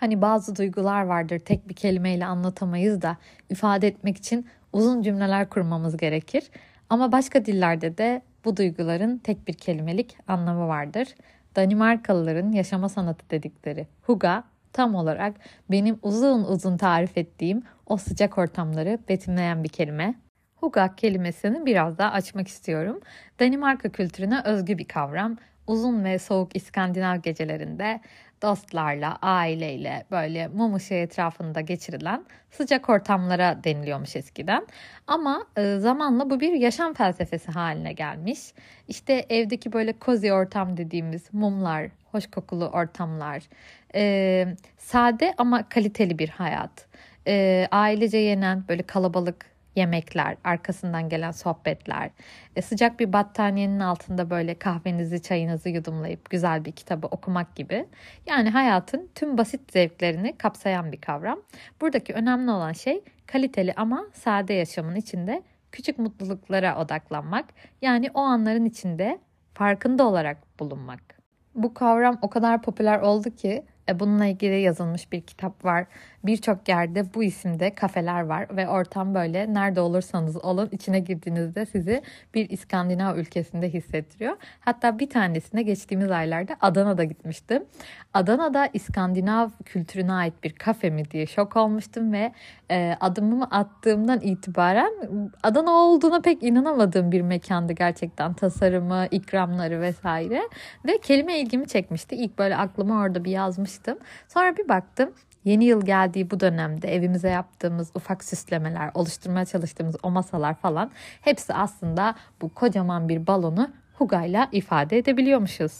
Hani bazı duygular vardır tek bir kelimeyle anlatamayız da ifade etmek için uzun cümleler kurmamız gerekir. Ama başka dillerde de bu duyguların tek bir kelimelik anlamı vardır. Danimarkalıların yaşama sanatı dedikleri huga tam olarak benim uzun uzun tarif ettiğim o sıcak ortamları betimleyen bir kelime. Hugak kelimesini biraz daha açmak istiyorum. Danimarka kültürüne özgü bir kavram. Uzun ve soğuk İskandinav gecelerinde dostlarla, aileyle böyle mum ışığı etrafında geçirilen sıcak ortamlara deniliyormuş eskiden. Ama e, zamanla bu bir yaşam felsefesi haline gelmiş. İşte evdeki böyle cozy ortam dediğimiz mumlar, hoş kokulu ortamlar, e, sade ama kaliteli bir hayat, e, ailece yenen böyle kalabalık yemekler, arkasından gelen sohbetler, e, sıcak bir battaniyenin altında böyle kahvenizi, çayınızı yudumlayıp güzel bir kitabı okumak gibi. Yani hayatın tüm basit zevklerini kapsayan bir kavram. Buradaki önemli olan şey kaliteli ama sade yaşamın içinde küçük mutluluklara odaklanmak. Yani o anların içinde farkında olarak bulunmak. Bu kavram o kadar popüler oldu ki bununla ilgili yazılmış bir kitap var. Birçok yerde bu isimde kafeler var ve ortam böyle nerede olursanız olun içine girdiğinizde sizi bir İskandinav ülkesinde hissettiriyor. Hatta bir tanesine geçtiğimiz aylarda Adana'da gitmiştim. Adana'da İskandinav kültürüne ait bir kafe mi diye şok olmuştum ve e, adımımı attığımdan itibaren Adana olduğuna pek inanamadığım bir mekandı gerçekten. Tasarımı, ikramları vesaire ve kelime ilgimi çekmişti. İlk böyle aklıma orada bir yazmıştım. Sonra bir baktım Yeni yıl geldiği bu dönemde evimize yaptığımız ufak süslemeler, oluşturmaya çalıştığımız o masalar falan hepsi aslında bu kocaman bir balonu Huga'yla ifade edebiliyormuşuz.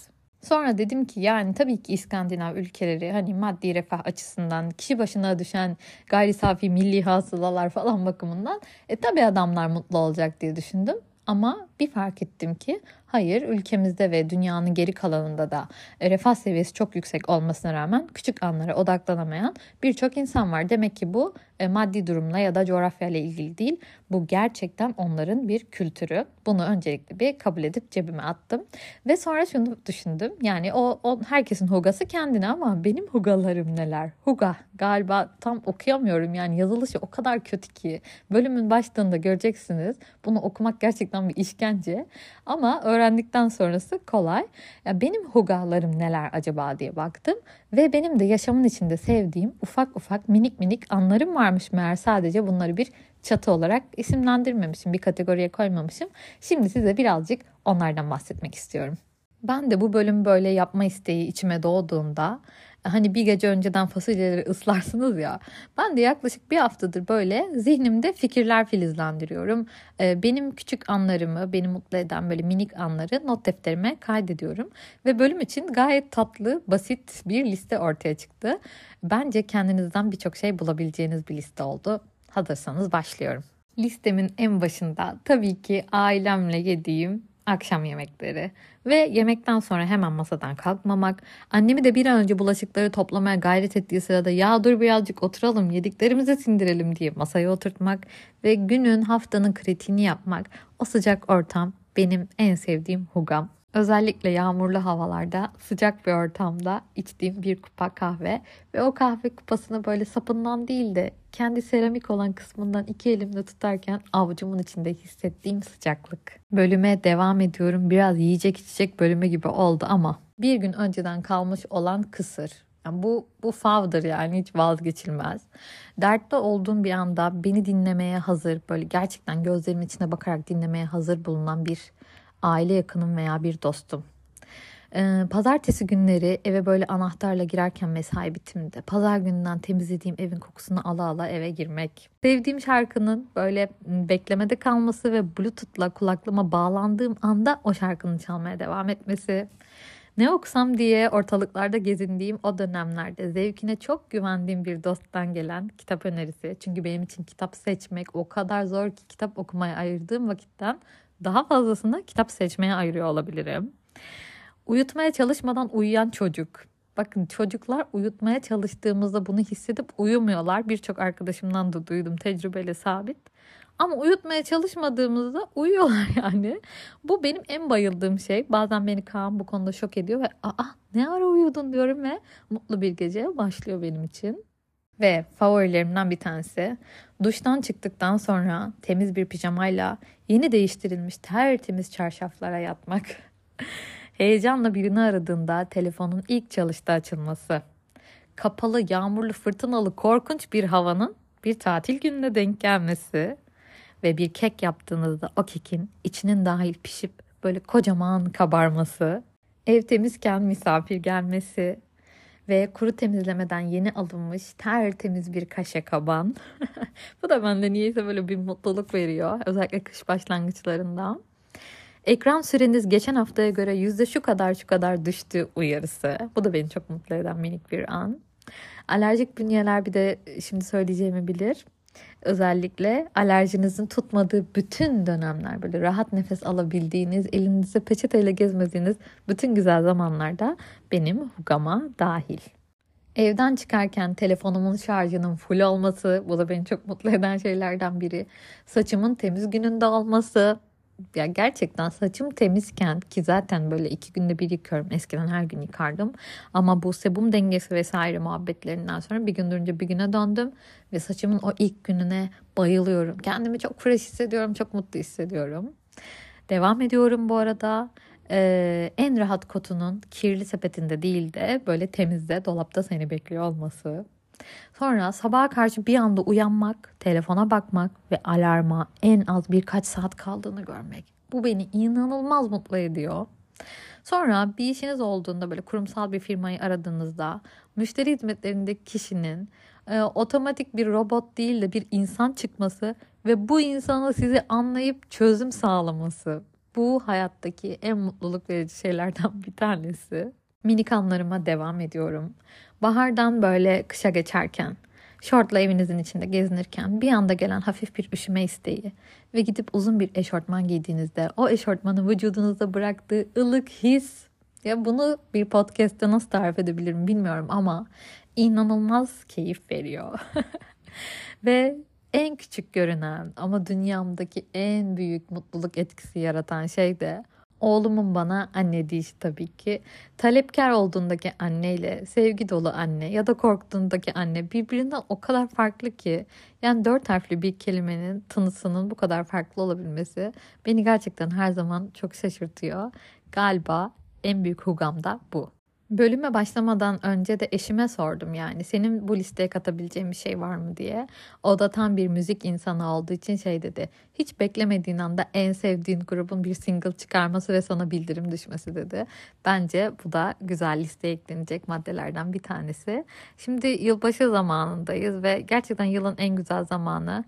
Sonra dedim ki yani tabii ki İskandinav ülkeleri hani maddi refah açısından kişi başına düşen gayri safi milli hasılalar falan bakımından e tabii adamlar mutlu olacak diye düşündüm. Ama bir fark ettim ki hayır ülkemizde ve dünyanın geri kalanında da refah seviyesi çok yüksek olmasına rağmen küçük anlara odaklanamayan birçok insan var. Demek ki bu e, maddi durumla ya da coğrafyayla ilgili değil. Bu gerçekten onların bir kültürü. Bunu öncelikle bir kabul edip cebime attım. Ve sonra şunu düşündüm. Yani o, o herkesin hugası kendine ama benim hugalarım neler? Huga galiba tam okuyamıyorum. Yani yazılışı o kadar kötü ki. Bölümün başlığında göreceksiniz. Bunu okumak gerçekten bir işkence. Ama öğrendikten sonrası kolay. Ya benim hugalarım neler acaba diye baktım. Ve benim de yaşamın içinde sevdiğim ufak ufak minik minik anlarım varmış meğer sadece bunları bir çatı olarak isimlendirmemişim, bir kategoriye koymamışım. Şimdi size birazcık onlardan bahsetmek istiyorum. Ben de bu bölüm böyle yapma isteği içime doğduğunda hani bir gece önceden fasulyeleri ıslarsınız ya. Ben de yaklaşık bir haftadır böyle zihnimde fikirler filizlendiriyorum. Ee, benim küçük anlarımı, beni mutlu eden böyle minik anları not defterime kaydediyorum. Ve bölüm için gayet tatlı, basit bir liste ortaya çıktı. Bence kendinizden birçok şey bulabileceğiniz bir liste oldu. Hazırsanız başlıyorum. Listemin en başında tabii ki ailemle yediğim akşam yemekleri ve yemekten sonra hemen masadan kalkmamak, annemi de bir an önce bulaşıkları toplamaya gayret ettiği sırada ya dur birazcık oturalım yediklerimizi sindirelim diye masaya oturtmak ve günün haftanın kritiğini yapmak o sıcak ortam benim en sevdiğim hugam. Özellikle yağmurlu havalarda sıcak bir ortamda içtiğim bir kupa kahve ve o kahve kupasını böyle sapından değil de kendi seramik olan kısmından iki elimle tutarken avucumun içinde hissettiğim sıcaklık. Bölüme devam ediyorum. Biraz yiyecek içecek bölümü gibi oldu ama bir gün önceden kalmış olan kısır. Yani bu bu favdır yani hiç vazgeçilmez. Dertte olduğum bir anda beni dinlemeye hazır, böyle gerçekten gözlerimin içine bakarak dinlemeye hazır bulunan bir aile yakınım veya bir dostum. Ee, pazartesi günleri eve böyle anahtarla girerken mesai bitiminde pazar gününden temizlediğim evin kokusunu ala ala eve girmek. Sevdiğim şarkının böyle beklemede kalması ve bluetoothla kulaklığıma bağlandığım anda o şarkının çalmaya devam etmesi. Ne okusam diye ortalıklarda gezindiğim o dönemlerde zevkine çok güvendiğim bir dosttan gelen kitap önerisi. Çünkü benim için kitap seçmek o kadar zor ki kitap okumaya ayırdığım vakitten daha fazlasını kitap seçmeye ayırıyor olabilirim. Uyutmaya çalışmadan uyuyan çocuk. Bakın çocuklar uyutmaya çalıştığımızda bunu hissedip uyumuyorlar. Birçok arkadaşımdan da duydum tecrübeli sabit. Ama uyutmaya çalışmadığımızda uyuyorlar yani. Bu benim en bayıldığım şey. Bazen beni Kaan bu konuda şok ediyor ve aa ne ara uyudun diyorum ve mutlu bir gece başlıyor benim için. Ve favorilerimden bir tanesi duştan çıktıktan sonra temiz bir pijamayla yeni değiştirilmiş tertemiz çarşaflara yatmak. Heyecanla birini aradığında telefonun ilk çalışta açılması. Kapalı, yağmurlu, fırtınalı, korkunç bir havanın bir tatil gününe denk gelmesi ve bir kek yaptığınızda o kekin içinin dahil pişip böyle kocaman kabarması, ev temizken misafir gelmesi ve kuru temizlemeden yeni alınmış tertemiz bir kaşe kaban. Bu da bende niyeyse böyle bir mutluluk veriyor. Özellikle kış başlangıçlarında. Ekran süreniz geçen haftaya göre yüzde şu kadar şu kadar düştü uyarısı. Bu da beni çok mutlu eden minik bir an. Alerjik bünyeler bir de şimdi söyleyeceğimi bilir. Özellikle alerjinizin tutmadığı bütün dönemler böyle rahat nefes alabildiğiniz, elinizde peçeteyle gezmediğiniz bütün güzel zamanlarda benim hugama dahil. Evden çıkarken telefonumun şarjının full olması bu da beni çok mutlu eden şeylerden biri. Saçımın temiz gününde olması, ya gerçekten saçım temizken ki zaten böyle iki günde bir yıkıyorum. Eskiden her gün yıkardım. Ama bu sebum dengesi vesaire muhabbetlerinden sonra bir gün durunca bir güne döndüm. Ve saçımın o ilk gününe bayılıyorum. Kendimi çok fresh hissediyorum. Çok mutlu hissediyorum. Devam ediyorum bu arada. Ee, en rahat kotunun kirli sepetinde değil de böyle temizde dolapta seni bekliyor olması. Sonra sabaha karşı bir anda uyanmak, telefona bakmak ve alarma en az birkaç saat kaldığını görmek. Bu beni inanılmaz mutlu ediyor. Sonra bir işiniz olduğunda böyle kurumsal bir firmayı aradığınızda müşteri hizmetlerindeki kişinin e, otomatik bir robot değil de bir insan çıkması ve bu insanı sizi anlayıp çözüm sağlaması. Bu hayattaki en mutluluk verici şeylerden bir tanesi. Minik anlarıma devam ediyorum. Bahardan böyle kışa geçerken, şortla evinizin içinde gezinirken bir anda gelen hafif bir üşüme isteği ve gidip uzun bir eşortman giydiğinizde o eşortmanın vücudunuzda bıraktığı ılık his ya bunu bir podcast'te nasıl tarif edebilirim bilmiyorum ama inanılmaz keyif veriyor. ve en küçük görünen ama dünyamdaki en büyük mutluluk etkisi yaratan şey de Oğlumun bana anne deyişi tabii ki. Talepkar olduğundaki anneyle sevgi dolu anne ya da korktuğundaki anne birbirinden o kadar farklı ki. Yani dört harfli bir kelimenin tınısının bu kadar farklı olabilmesi beni gerçekten her zaman çok şaşırtıyor. Galiba en büyük hugam da bu. Bölüme başlamadan önce de eşime sordum yani senin bu listeye katabileceğin bir şey var mı diye. O da tam bir müzik insanı olduğu için şey dedi. Hiç beklemediğin anda en sevdiğin grubun bir single çıkarması ve sana bildirim düşmesi dedi. Bence bu da güzel listeye eklenecek maddelerden bir tanesi. Şimdi yılbaşı zamanındayız ve gerçekten yılın en güzel zamanı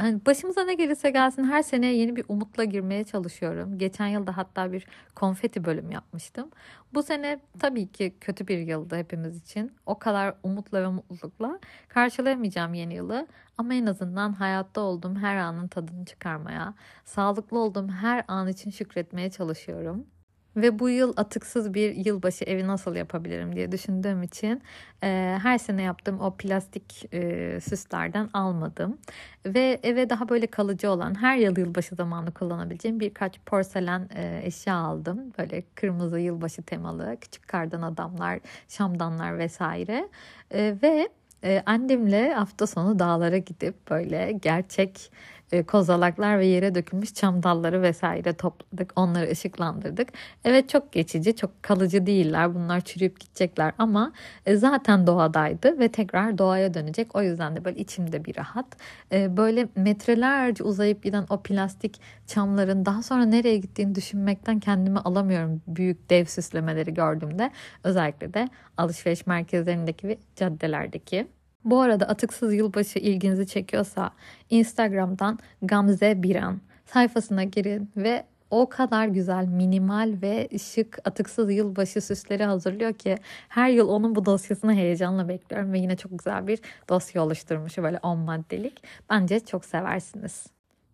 yani başımıza ne gelirse gelsin her sene yeni bir umutla girmeye çalışıyorum. Geçen yılda hatta bir konfeti bölüm yapmıştım. Bu sene tabii ki kötü bir yıldı hepimiz için. O kadar umutla ve mutlulukla karşılayamayacağım yeni yılı. Ama en azından hayatta olduğum her anın tadını çıkarmaya, sağlıklı olduğum her an için şükretmeye çalışıyorum. Ve bu yıl atıksız bir yılbaşı evi nasıl yapabilirim diye düşündüğüm için e, her sene yaptığım o plastik e, süslerden almadım. Ve eve daha böyle kalıcı olan her yıl yılbaşı zamanı kullanabileceğim birkaç porselen e, eşya aldım. Böyle kırmızı yılbaşı temalı küçük kardan adamlar, şamdanlar vesaire. E, ve e, annemle hafta sonu dağlara gidip böyle gerçek e, kozalaklar ve yere dökülmüş çam dalları vesaire topladık. Onları ışıklandırdık. Evet çok geçici, çok kalıcı değiller. Bunlar çürüyüp gidecekler ama e, zaten doğadaydı ve tekrar doğaya dönecek. O yüzden de böyle içimde bir rahat. E, böyle metrelerce uzayıp giden o plastik çamların daha sonra nereye gittiğini düşünmekten kendimi alamıyorum. Büyük dev süslemeleri gördüğümde özellikle de alışveriş merkezlerindeki ve caddelerdeki. Bu arada atıksız yılbaşı ilginizi çekiyorsa Instagram'dan Gamze Biran sayfasına girin ve o kadar güzel, minimal ve şık atıksız yılbaşı süsleri hazırlıyor ki her yıl onun bu dosyasını heyecanla bekliyorum ve yine çok güzel bir dosya oluşturmuş böyle 10 maddelik. Bence çok seversiniz.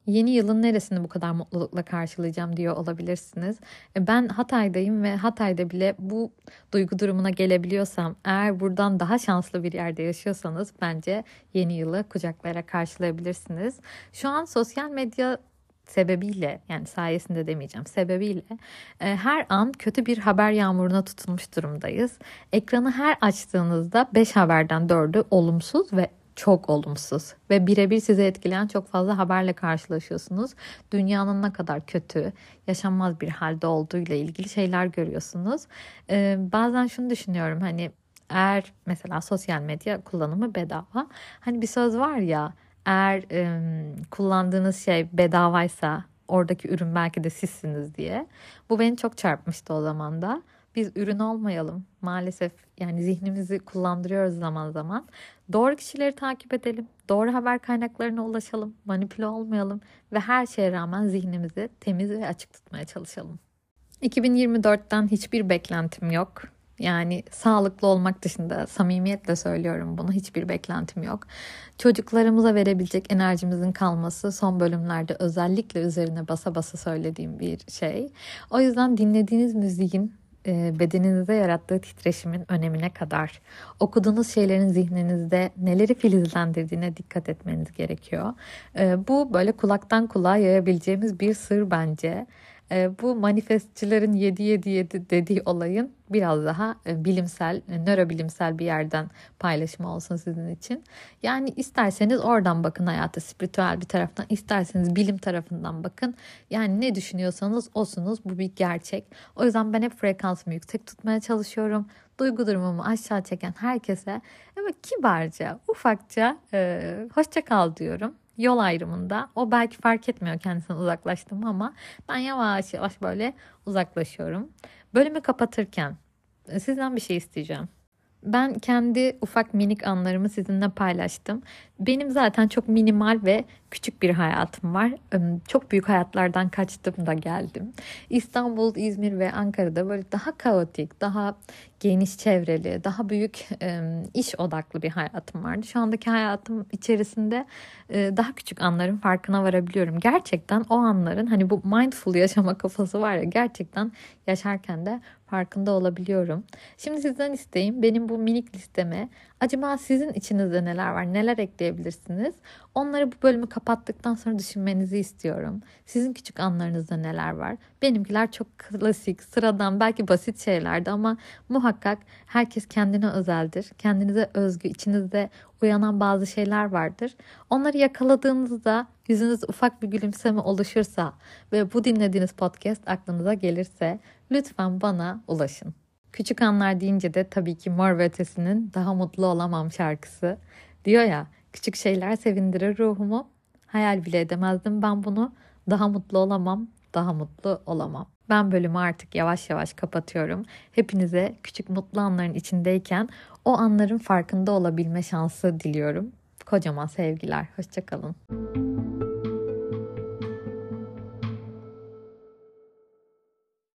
Yeni yılın neresini bu kadar mutlulukla karşılayacağım diyor olabilirsiniz. E, ben Hatay'dayım ve Hatay'da bile bu duygu durumuna gelebiliyorsam eğer buradan daha şanslı bir yerde yaşıyorsanız bence yeni yılı kucaklayarak karşılayabilirsiniz. Şu an sosyal medya sebebiyle yani sayesinde demeyeceğim sebebiyle e, her an kötü bir haber yağmuruna tutulmuş durumdayız. Ekranı her açtığınızda 5 haberden 4'ü olumsuz ve çok olumsuz ve birebir sizi etkileyen çok fazla haberle karşılaşıyorsunuz. Dünyanın ne kadar kötü, yaşanmaz bir halde olduğu ile ilgili şeyler görüyorsunuz. Ee, bazen şunu düşünüyorum hani eğer mesela sosyal medya kullanımı bedava. Hani bir söz var ya eğer e, kullandığınız şey bedavaysa oradaki ürün belki de sizsiniz diye. Bu beni çok çarpmıştı o zaman da. Biz ürün olmayalım. Maalesef yani zihnimizi kullandırıyoruz zaman zaman. Doğru kişileri takip edelim. Doğru haber kaynaklarına ulaşalım. Manipüle olmayalım ve her şeye rağmen zihnimizi temiz ve açık tutmaya çalışalım. 2024'ten hiçbir beklentim yok. Yani sağlıklı olmak dışında samimiyetle söylüyorum bunu hiçbir beklentim yok. Çocuklarımıza verebilecek enerjimizin kalması son bölümlerde özellikle üzerine basa basa söylediğim bir şey. O yüzden dinlediğiniz müziğin bedeninizde yarattığı titreşimin önemine kadar okuduğunuz şeylerin zihninizde neleri filizlendirdiğine dikkat etmeniz gerekiyor. E, bu böyle kulaktan kulağa yayabileceğimiz bir sır bence. E, bu manifestçilerin 7-7-7 dediği olayın biraz daha e, bilimsel, e, nörobilimsel bir yerden paylaşım olsun sizin için. Yani isterseniz oradan bakın hayata spiritüel bir taraftan, isterseniz bilim tarafından bakın. Yani ne düşünüyorsanız osunuz bu bir gerçek. O yüzden ben hep frekansımı yüksek tutmaya çalışıyorum. Duygu durumumu aşağı çeken herkese ama kibarca, ufakça e, hoşça kal diyorum yol ayrımında. O belki fark etmiyor kendisinden uzaklaştım ama ben yavaş yavaş böyle uzaklaşıyorum. Bölümü kapatırken e, sizden bir şey isteyeceğim. Ben kendi ufak minik anlarımı sizinle paylaştım. Benim zaten çok minimal ve küçük bir hayatım var. Çok büyük hayatlardan kaçtım da geldim. İstanbul, İzmir ve Ankara'da böyle daha kaotik, daha geniş çevreli, daha büyük iş odaklı bir hayatım vardı. Şu andaki hayatım içerisinde daha küçük anların farkına varabiliyorum. Gerçekten o anların hani bu mindful yaşama kafası var ya gerçekten yaşarken de farkında olabiliyorum. Şimdi sizden isteğim benim bu minik listeme acaba sizin içinizde neler var, neler ekleyebilirsiniz? Onları bu bölümü kapattıktan sonra düşünmenizi istiyorum. Sizin küçük anlarınızda neler var? Benimkiler çok klasik, sıradan, belki basit şeylerdi ama muhakkak herkes kendine özeldir. Kendinize özgü, içinizde uyanan bazı şeyler vardır. Onları yakaladığınızda yüzünüzde ufak bir gülümseme oluşursa ve bu dinlediğiniz podcast aklınıza gelirse lütfen bana ulaşın. Küçük anlar deyince de tabii ki Mor ve Ötesi'nin Daha Mutlu Olamam şarkısı. Diyor ya küçük şeyler sevindirir ruhumu. Hayal bile edemezdim ben bunu. Daha mutlu olamam, daha mutlu olamam. Ben bölümü artık yavaş yavaş kapatıyorum. Hepinize küçük mutlu anların içindeyken o anların farkında olabilme şansı diliyorum. Kocaman sevgiler. Hoşçakalın.